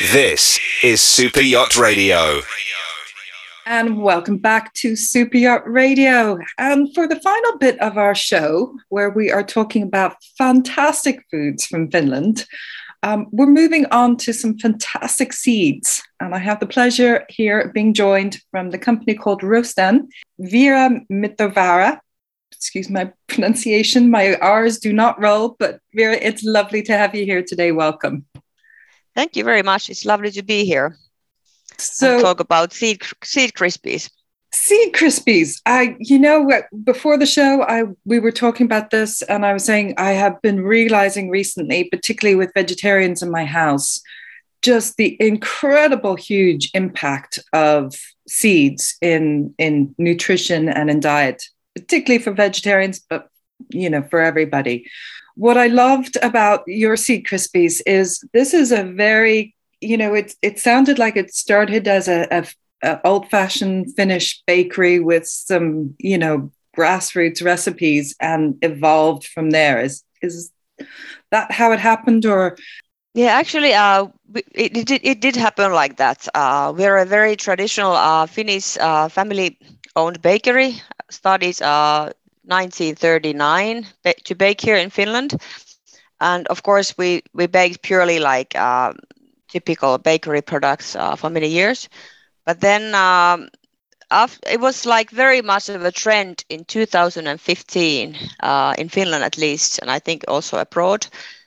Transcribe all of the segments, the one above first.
This is Super Yacht Radio. And welcome back to Super Yacht Radio. And for the final bit of our show, where we are talking about fantastic foods from Finland, um, we're moving on to some fantastic seeds. And I have the pleasure here being joined from the company called Rosten, Vera Mitovara. Excuse my pronunciation, my R's do not roll, but Vera, it's lovely to have you here today. Welcome. Thank you very much. It's lovely to be here. So talk about seed seed crispies. Seed crispies. I, you know, before the show, I we were talking about this, and I was saying I have been realizing recently, particularly with vegetarians in my house, just the incredible, huge impact of seeds in in nutrition and in diet, particularly for vegetarians, but you know, for everybody what I loved about your seed crispies is this is a very, you know, it it sounded like it started as a, a, a old fashioned Finnish bakery with some, you know, grassroots recipes and evolved from there. Is is that how it happened, or? Yeah, actually, uh, it, it, did, it did happen like that. Uh, we're a very traditional uh, Finnish uh, family-owned bakery. Started uh, 1939 to bake here in Finland. And of course, we, we baked purely like uh, typical bakery products uh, for many years. But then um, after, it was like very much of a trend in 2015, uh, in Finland at least, and I think also abroad,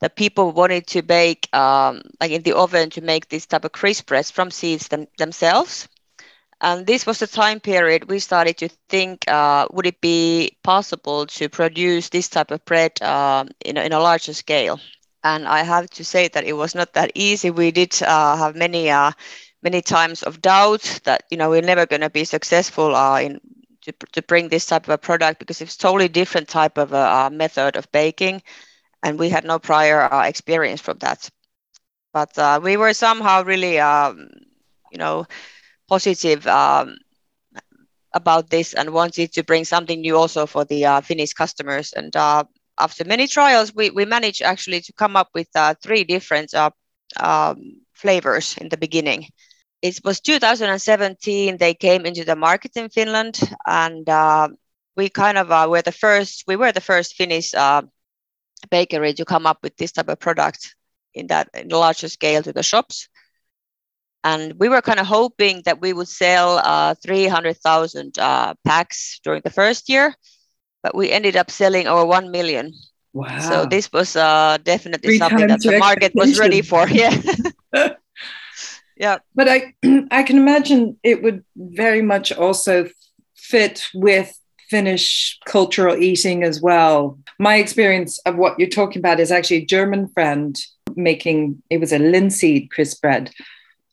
that people wanted to bake um, like in the oven to make this type of crisp breads from seeds them, themselves. And this was the time period we started to think, uh, would it be possible to produce this type of bread uh, in, a, in a larger scale? And I have to say that it was not that easy. We did uh, have many, uh, many times of doubt that you know we're never going to be successful uh, in to, to bring this type of a product because it's totally different type of a uh, method of baking, and we had no prior experience from that. But we were somehow really, um, you know, positive um, about this and wanted to bring something new also for the uh, Finnish customers. And uh, after many trials, we, we managed actually to come up with uh, three different um, flavors in the beginning. It was 2017, they came into the market in Finland and we kind of were the first, we were the first Finnish bakery to come up with this type of product in that in larger scale to the shops and we were kind of hoping that we would sell uh, 300,000 uh, packs during the first year, but we ended up selling over 1 million. Wow. So this was uh, definitely Three something that the market was ready for. Yeah. yeah. But I, I can imagine it would very much also fit with Finnish cultural eating as well. My experience of what you're talking about is actually a German friend making, it was a linseed crisp bread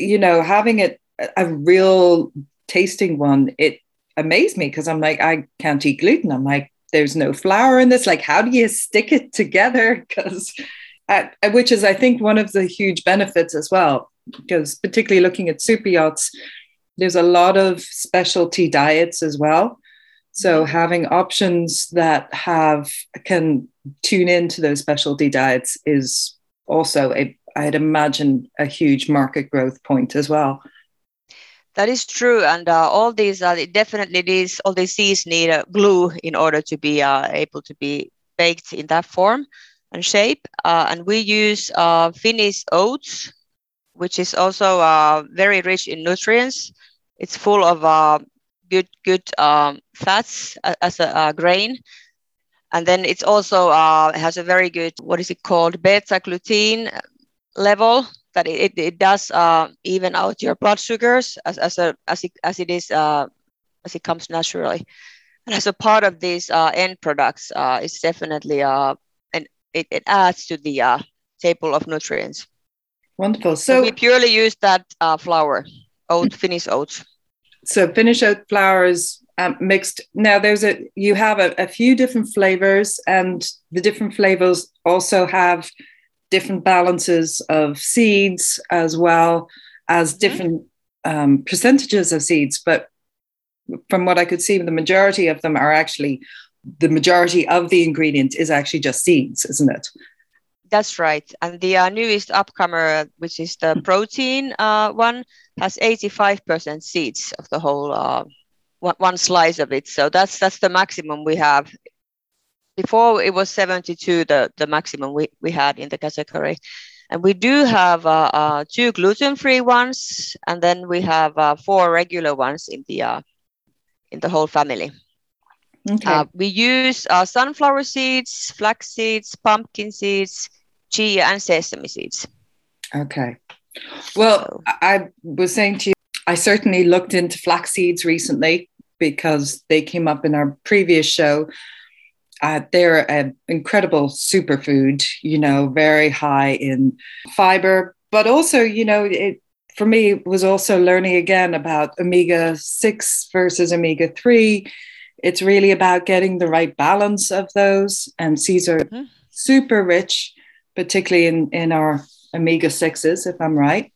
you know, having it a real tasting one, it amazed me because I'm like, I can't eat gluten. I'm like, there's no flour in this. Like, how do you stick it together? Because, which is, I think, one of the huge benefits as well. Because, particularly looking at super yachts, there's a lot of specialty diets as well. So, mm-hmm. having options that have can tune into those specialty diets is also a I'd imagine a huge market growth point as well. That is true, and uh, all these uh, definitely these all these seeds need a glue in order to be uh, able to be baked in that form and shape. Uh, and we use uh, Finnish oats, which is also uh, very rich in nutrients. It's full of good good um, fats as a grain, and then it's also has a very good what is it called beta glucan level that it, it does uh, even out your blood sugars as, as, a, as, it, as it is uh, as it comes naturally. And as a part of these uh, end products uh, it's definitely uh, and it, it adds to the uh, table of nutrients. Wonderful. So, so we purely use that uh, flour oat finnish oats. So finnish oat flour is um, mixed. Now there's a you have a, a few different flavors and the different flavors also have different balances of seeds as well as mm-hmm. different um, percentages of seeds. But from what I could see, the majority of them are actually the majority of the ingredient is actually just seeds, isn't it? that's right. And the uh, newest upcomer, which is the protein uh, one, has 85% seeds of the whole uh, one, one slice of it. So that's that's the maximum we have. Before it was 72, the, the maximum we, we had in the category. And we do have uh, uh, two gluten-free ones, and then we have uh, four regular ones in the uh, in the whole family. Okay. Uh, we use uh, sunflower seeds, flax seeds, pumpkin seeds, chia, and sesame seeds. Okay. Well, So- I I was saying to you, I certainly looked into flax seeds recently because they came up in our previous show. Uh, they're an incredible superfood, you know, very high in fiber, but also, you know, it for me was also learning again about omega 6 versus omega 3. It's really about getting the right balance of those. And seeds are Mhm. super rich, particularly in, in our omega 6s, if I'm right.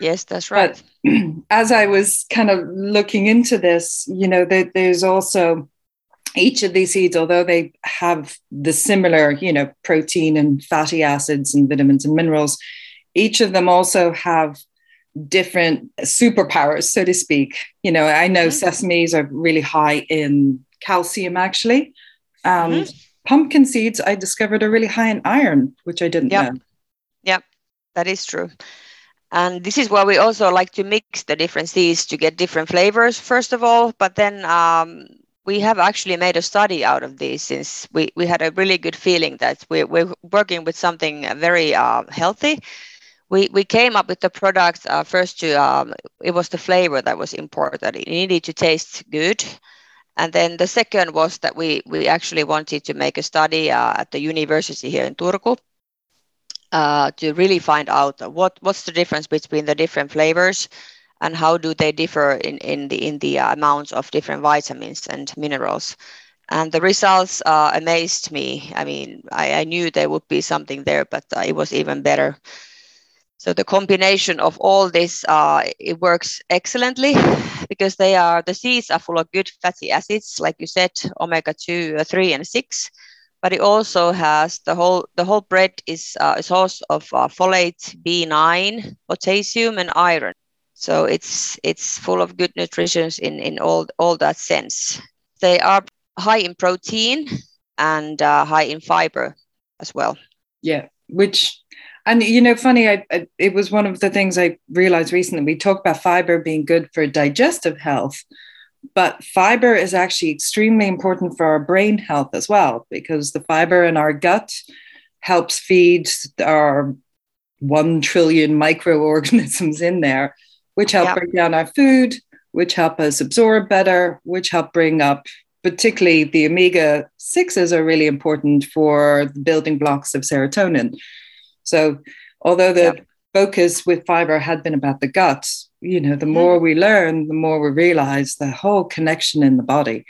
Yes, that's right. as I was kind of looking into this, you know, that there's also each of these seeds, although they have the similar, you know, protein and fatty acids and vitamins and minerals, each of them also have different superpowers, so to speak. You know, I know Mhm. sesames are really high in calcium, actually. And pumpkin seeds, I discovered, are really high in iron, which I didn't Yep. know. That is true. And this is why we also like to mix the different seeds to get different flavors, first of all. But then um, we have actually made a study out of this since we, we had a really good feeling that we, we're working with something uh, very uh, healthy. We, we came up with the product uh, first to, um, it was the flavor that was important. It needed to taste good. And then the second was that we, we actually wanted to make a study uh, at the university here in Turku uh, to really find out what what's the difference between the different flavors and how do they differ in, in the in the uh, amounts of different vitamins and minerals. And the results uh, amazed me. I mean I, I knew there would be something there but uh, it was even better. So the combination of all this uh, it works excellently because they are the seeds are full of good fatty acids like you said omega 2 uh, 3 and 6 but it also has the whole the whole bread is uh, a source of folate, B9, potassium, and iron. So it's it's full of good nutrition in in all all that sense. They are high in protein and uh, high in fiber as well. Yeah, which, and you know, funny, I, I it was one of the things I realized recently. We talk about fiber being good for digestive health, but fiber is actually extremely important for our brain health as well, because the fiber in our gut helps feed our one trillion microorganisms in there, which help break down our food, which help us absorb better, which help bring up particularly the omega 6s are really important for the building blocks of serotonin. So, although the focus with fiber had been about the gut, you know, the Mhm. more we learn, the more we realize the whole connection in the body.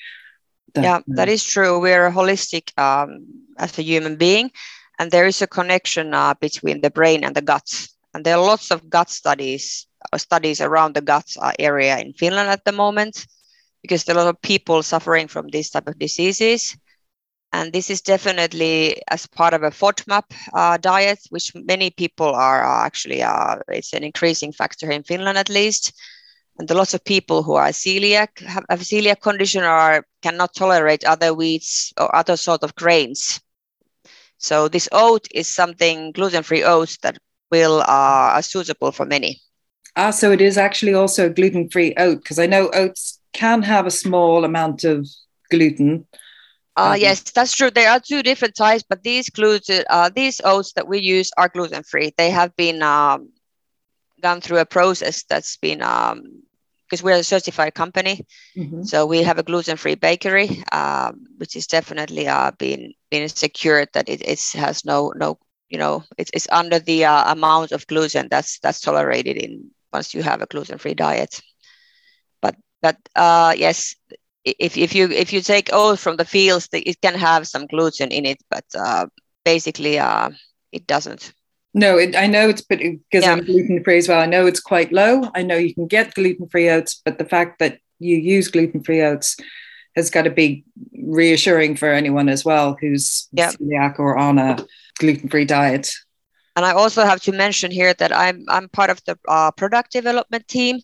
That- yeah, that is true. We're a holistic um, as a human being, and there is a connection uh, between the brain and the gut. And there are lots of gut studies, uh, studies around the gut area in Finland at the moment, because there are a lot of people suffering from these type of diseases. And this is definitely as part of a FODMAP uh, diet, which many people are uh, actually, uh, it's an increasing factor in Finland at least. And are lots of people who are celiac, have a celiac condition or cannot tolerate other wheats or other sort of grains. So this oat is something gluten-free oats that will uh, are suitable for many. Ah, so it is actually also gluten free oat, because I know oats can have a small amount of gluten. Uh, Um, yes, that's true. There are two different types, but these gluten, uh, these oats that we use are gluten free. They have been um, gone through a process that's been because we're a certified company, Mhm. so we have a gluten free bakery, um, which is definitely uh, been been secured that it it's, has no no you know it's, it's under the uh, amount of gluten that's that's tolerated in once you have a gluten free diet. But but uh, yes, if, if you if you take oats from the fields, it can have some gluten in it, but uh, basically uh, it doesn't. No, it, I know it's because Yeah. I'm gluten free as well. I know it's quite low. I know you can get gluten free oats, but the fact that you use gluten free oats has got to be reassuring for anyone as well who's Yeah. celiac or on a gluten-free diet. And I also have to mention here that I'm I'm part of the uh, product development team,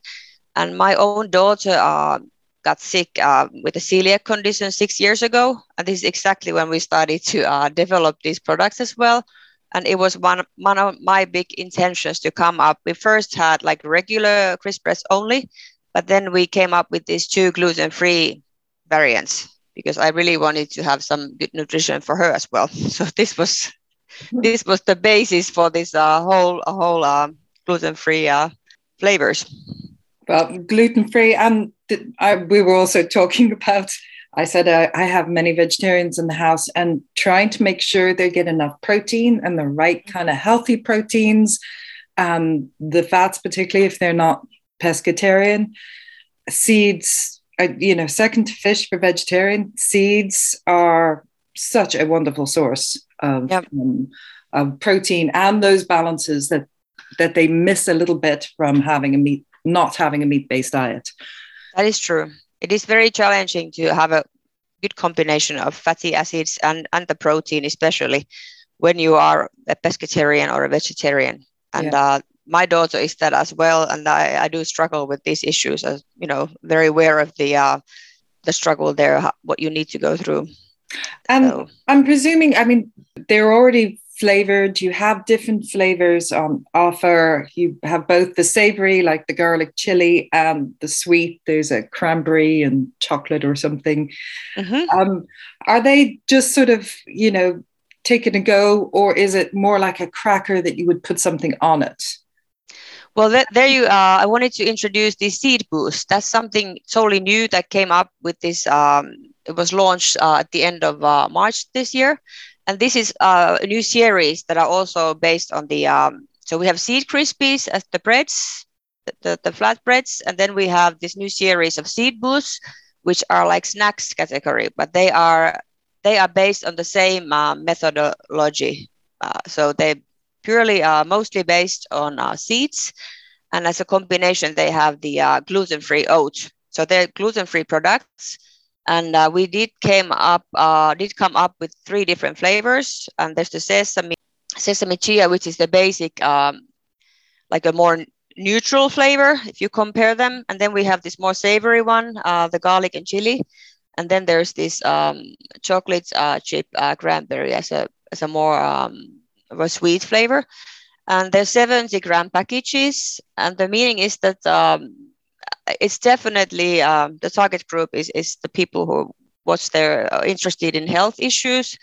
and my own daughter uh, got sick uh, with a celiac condition six years ago, and this is exactly when we started to uh, develop these products as well. And it was one one of my big intentions to come up. We first had like regular crisp breads only, but then we came up with these two gluten-free variants because I really wanted to have some good nutrition for her as well. So this was this was the basis for this uh, whole whole uh, gluten-free uh, flavors. Well, gluten-free, and I, we were also talking about. I said I, I have many vegetarians in the house, and trying to make sure they get enough protein and the right kind of healthy proteins, um, the fats, particularly if they're not pescatarian, seeds. Uh, you know, second to fish for vegetarian, seeds are such a wonderful source of, yep. um, of protein and those balances that that they miss a little bit from having a meat not having a meat based diet that is true it is very challenging to have a good combination of fatty acids and and the protein especially when you are a pescatarian or a vegetarian and yeah. uh, my daughter is that as well and I, I do struggle with these issues as you know very aware of the uh, the struggle there what you need to go through and so. I'm presuming, I mean, they're already flavored. You have different flavors on offer. You have both the savory, like the garlic chili, and the sweet. There's a cranberry and chocolate or something. Mm-hmm. Um, are they just sort of, you know, take it and go, or is it more like a cracker that you would put something on it? Well, that, there you. Uh, I wanted to introduce the seed boost. That's something totally new that came up with this um, it was launched uh, at the end of uh, March this year. And this is uh, a new series that are also based on the, um, so we have Seed Krispies as the breads, the, the flat breads, and then we have this new series of Seed Boosts, which are like snacks category, but they are they are based on the same uh, methodology. Uh, so they purely are mostly based on uh, seeds, and as a combination, they have the gluten-free oats. So they're gluten-free products, and uh, we did came up uh, did come up with three different flavors. And there's the sesame sesame chia which is the basic um, like a more neutral flavor if you compare them. And then we have this more savory one uh, the garlic and chili. And then there's this um, chocolate uh, chip uh, cranberry as a as a more um, a sweet flavor and there's 70 gram packages and the meaning is that um, it's definitely um, the target group is, is the people who what's their uh, interested in health issues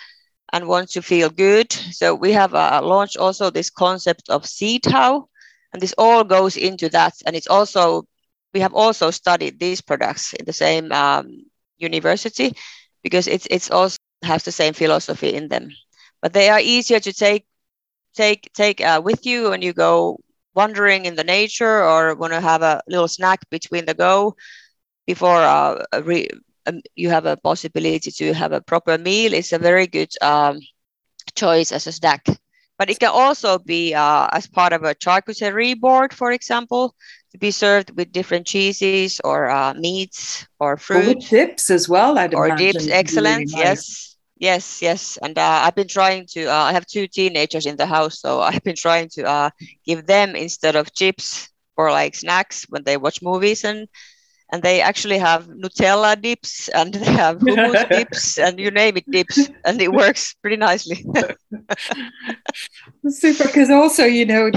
and want to feel good. So we have uh, launched also this concept of seed how, and this all goes into that. And it's also we have also studied these products in the same um, university because it's it's also has the same philosophy in them. But they are easier to take take take uh, with you when you go wandering in the nature or want to have a little snack between the go before uh, re- um, you have a possibility to have a proper meal is a very good um, choice as a snack. But it can also be uh, as part of a charcuterie board, for example, to be served with different cheeses or uh, meats or fruit. Or dips as well, I'd Or dips, excellent, really nice. yes Yes, yes, and uh, I've been trying to. Uh, I have two teenagers in the house, so I've been trying to uh, give them instead of chips or like snacks when they watch movies, and and they actually have Nutella dips and they have hummus dips and you name it dips, and it works pretty nicely. Super, because also you know,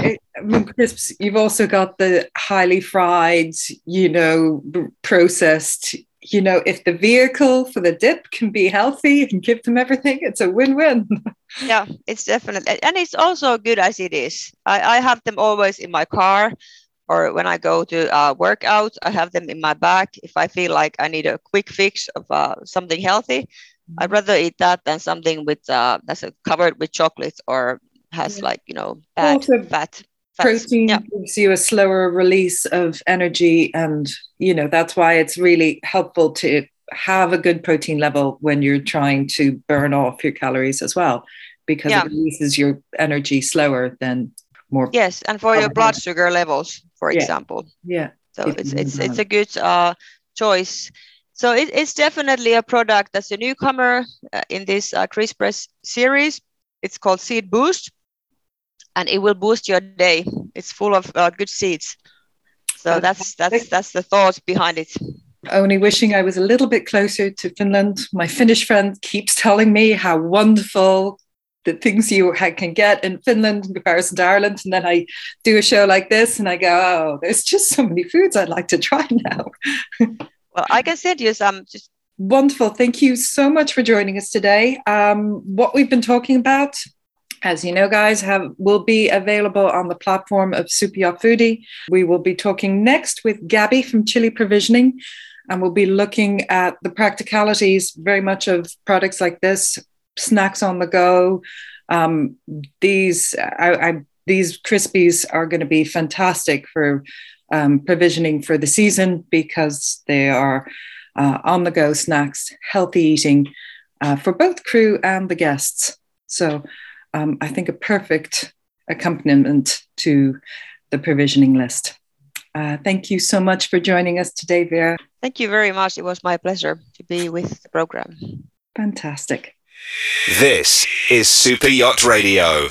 crisps. You've also got the highly fried, you know, processed you know, if the vehicle for the dip can be healthy and give them everything, it's a win-win. yeah, it's definitely, and it's also good as it is. I, I have them always in my car, or when I go to uh, workout, I have them in my bag. If I feel like I need a quick fix of uh, something healthy, mm-hmm. I'd rather eat that than something with uh, that's covered with chocolate or has yeah. like you know bad also, fat protein gives you a slower release of energy and you know that's why it's really helpful to have a good protein level when you're trying to burn off your calories as well because yeah. it releases your energy slower than more yes and for your blood sugar levels for yeah. example. Yeah. So it's it's, it's a good uh, choice. So it, it's definitely a product that's a newcomer uh, in this uh, crisp series. It's called Seed Boost, and it will boost your day. It's full of uh, good seeds. So that's that's that's the thought behind it. Only wishing I was a little bit closer to Finland. My Finnish friend keeps telling me how wonderful the things you can get in Finland in comparison to Ireland. And then I do a show like this and I go, oh, there's just so many foods I'd like to try now. well, I can send you some just Wonderful. Thank you so much for joining us today. Um, what we've been talking about, as you know, guys, have will be available on the platform of Super Foodie. We will be talking next with Gabby from Chili Provisioning, and we'll be looking at the practicalities very much of products like this, snacks on the go. Um, these I, I, these crispies are going to be fantastic for um, provisioning for the season because they are uh, on the go snacks, healthy eating uh, for both crew and the guests. So um, I think a perfect accompaniment to the provisioning list. Uh, thank you so much for joining us today, Vera. Thank you very much. It was my pleasure to be with the program. Fantastic. This is Super Yacht Radio.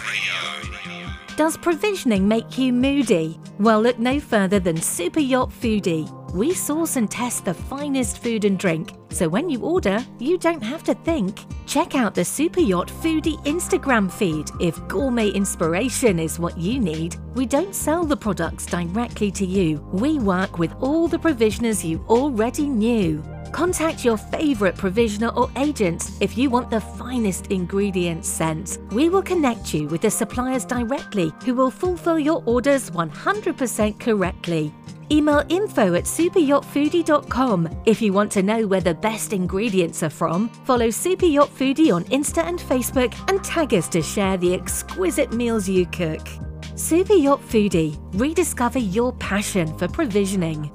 Does provisioning make you moody? Well, look no further than Super Yacht Foodie. We source and test the finest food and drink, so when you order, you don't have to think. Check out the Super Yacht Foodie Instagram feed if gourmet inspiration is what you need. We don't sell the products directly to you, we work with all the provisioners you already knew. Contact your favourite provisioner or agent if you want the finest ingredients sent. We will connect you with the suppliers directly who will fulfill your orders 100% correctly. Email info at superyachtfoodie.com if you want to know where the best ingredients are from. Follow Super Yacht Foodie on Insta and Facebook and tag us to share the exquisite meals you cook. Super Yacht Foodie, rediscover your passion for provisioning.